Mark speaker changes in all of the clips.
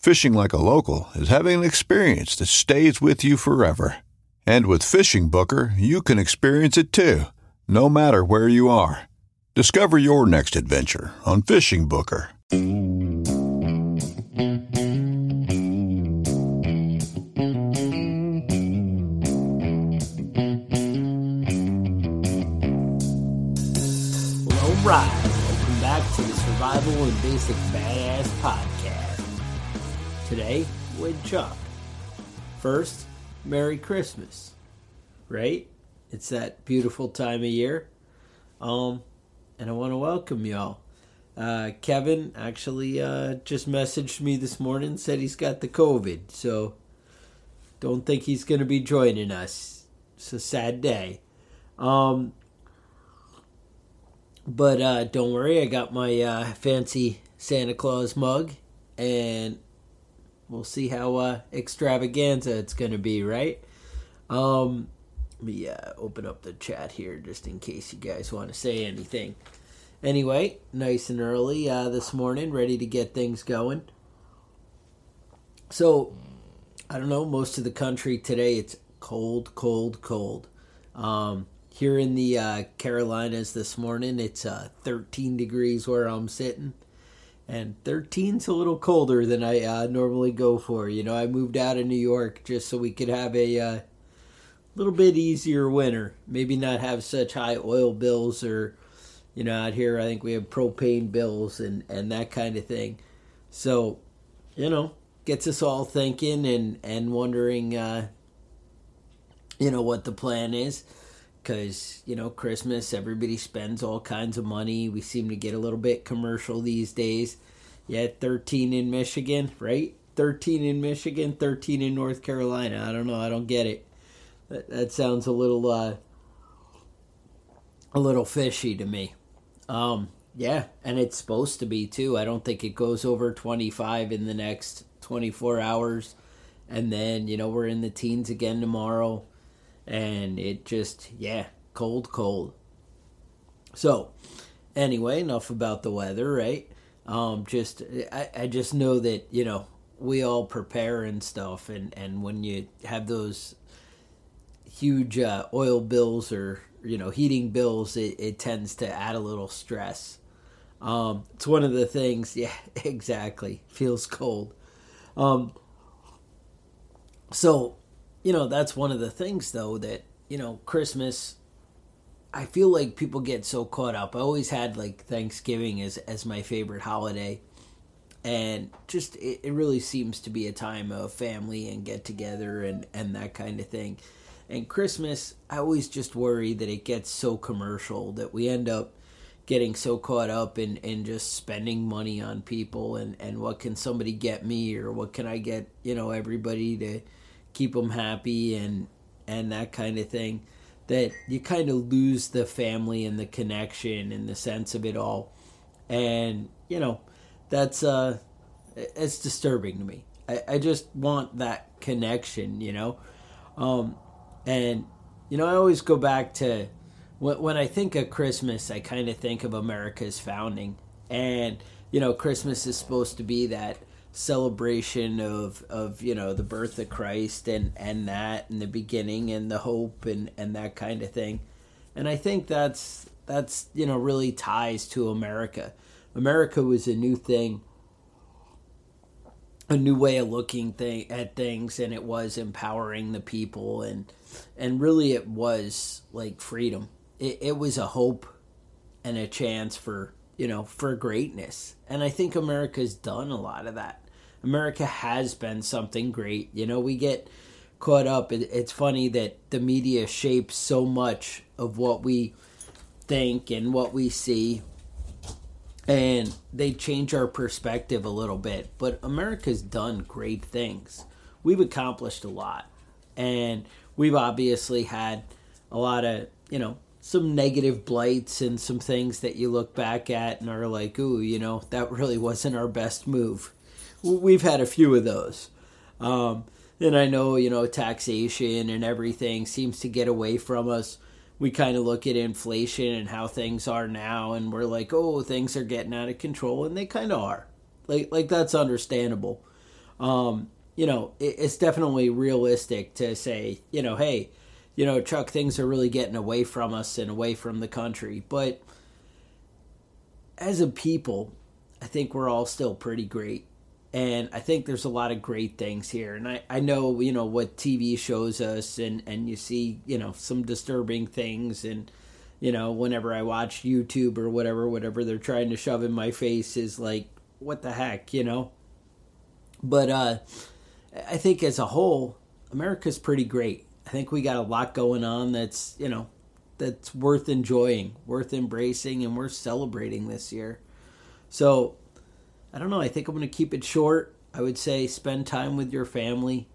Speaker 1: Fishing like a local is having an experience that stays with you forever. And with Fishing Booker, you can experience it too, no matter where you are. Discover your next adventure on Fishing Booker.
Speaker 2: Well, all right. Welcome back to the Survival and Basic Badass Podcast. Today, with Chuck. First, Merry Christmas. Right? It's that beautiful time of year. Um, and I want to welcome y'all. Uh, Kevin actually uh, just messaged me this morning, said he's got the COVID, so don't think he's going to be joining us. It's a sad day. Um, but uh, don't worry, I got my uh, fancy Santa Claus mug, and we'll see how uh, extravaganza it's going to be, right? Um, let me uh, open up the chat here just in case you guys want to say anything. Anyway, nice and early uh, this morning, ready to get things going. So, I don't know, most of the country today it's cold, cold, cold. Um, here in the uh, Carolinas this morning, it's uh, 13 degrees where I'm sitting. And 13's a little colder than I uh, normally go for. You know, I moved out of New York just so we could have a uh, little bit easier winter. Maybe not have such high oil bills or, you know, out here I think we have propane bills and, and that kind of thing. So, you know, gets us all thinking and, and wondering, uh, you know, what the plan is because you know christmas everybody spends all kinds of money. We seem to get a little bit commercial these days. Yeah 13 in michigan right? 13 in michigan 13 in north carolina. I don't know. I don't get it. That, that sounds a little uh a little fishy to me. Um yeah and it's supposed to be too. I don't think it goes over 25 in the next 24 hours. And then you know we're in the teens again tomorrow and it just yeah cold cold. So anyway enough about the weather right? Um just i, I just know that you know we all prepare and stuff. And and when you have those huge uh, oil bills or you know heating bills it, it tends to add a little stress. Um it's one of the things yeah exactly. Feels cold. Um so you know that's one of the things though that you know christmas i feel like people get so caught up. I always had like thanksgiving as as my favorite holiday. And just it, it really seems to be a time of family and get together and and that kind of thing. And christmas i always just worry that it gets so commercial that we end up getting so caught up in in just spending money on people and and what can somebody get me or what can i get you know everybody to keep them happy and and that kind of thing that you kind of lose the family and the connection and the sense of it all. And you know that's uh it's disturbing to me. I, I just want that connection you know? Um and you know, I always go back to when, when I think of Christmas, I kind of think of America's founding. And, you know, Christmas is supposed to be that celebration of, of you know, the birth of Christ and, and that and the beginning and the hope and, and that kind of thing. And I think that's, that's, you know, really ties to America. America was a new thing a new way of looking th- at things and it was empowering the people and and really it was like freedom it, it was a hope and a chance for you know for greatness and i think america's done a lot of that america has been something great you know we get caught up it's funny that the media shapes so much of what we think and what we see and they change our perspective a little bit. But America's done great things. We've accomplished a lot. And we've obviously had a lot of, you know, some negative blights and some things that you look back at and are like, ooh, you know, that really wasn't our best move. We've had a few of those. Um, and I know, you know, taxation and everything seems to get away from us we kind of look at inflation and how things are now and we're like oh things are getting out of control and they kind of are like like that's understandable um you know it, it's definitely realistic to say you know hey you know chuck things are really getting away from us and away from the country but as a people i think we're all still pretty great and I think there's a lot of great things here. And I, I know you know what TV shows us, and and you see you know some disturbing things, and you know whenever I watch YouTube or whatever, whatever they're trying to shove in my face is like what the heck, you know. But uh, I think as a whole, America's pretty great. I think we got a lot going on that's you know that's worth enjoying, worth embracing, and worth celebrating this year. So I don't know. I think I'm going to keep it short. I would say spend time with your family,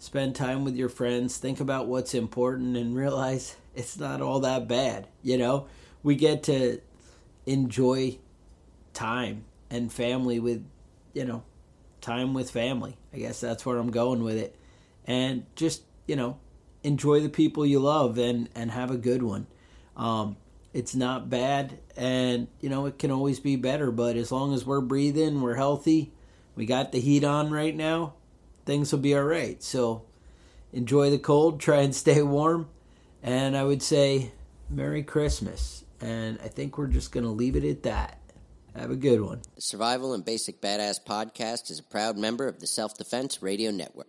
Speaker 2: spend time with your friends, think about what's important, and realize it's not all that bad. You know, we get to enjoy time and family with, you know, time with family. I guess that's where I'm going with it. And just, you know, enjoy the people you love and, and have a good one. Um, it's not bad, and you know it can always be better. But as long as we're breathing, we're healthy, we got the heat on right now, things will be all right. So enjoy the cold, try and stay warm, and I would say Merry Christmas. And I think we're just going to leave it at that. Have a good one.
Speaker 3: The Survival and Basic Badass podcast is a proud member of the Self Defense Radio Network.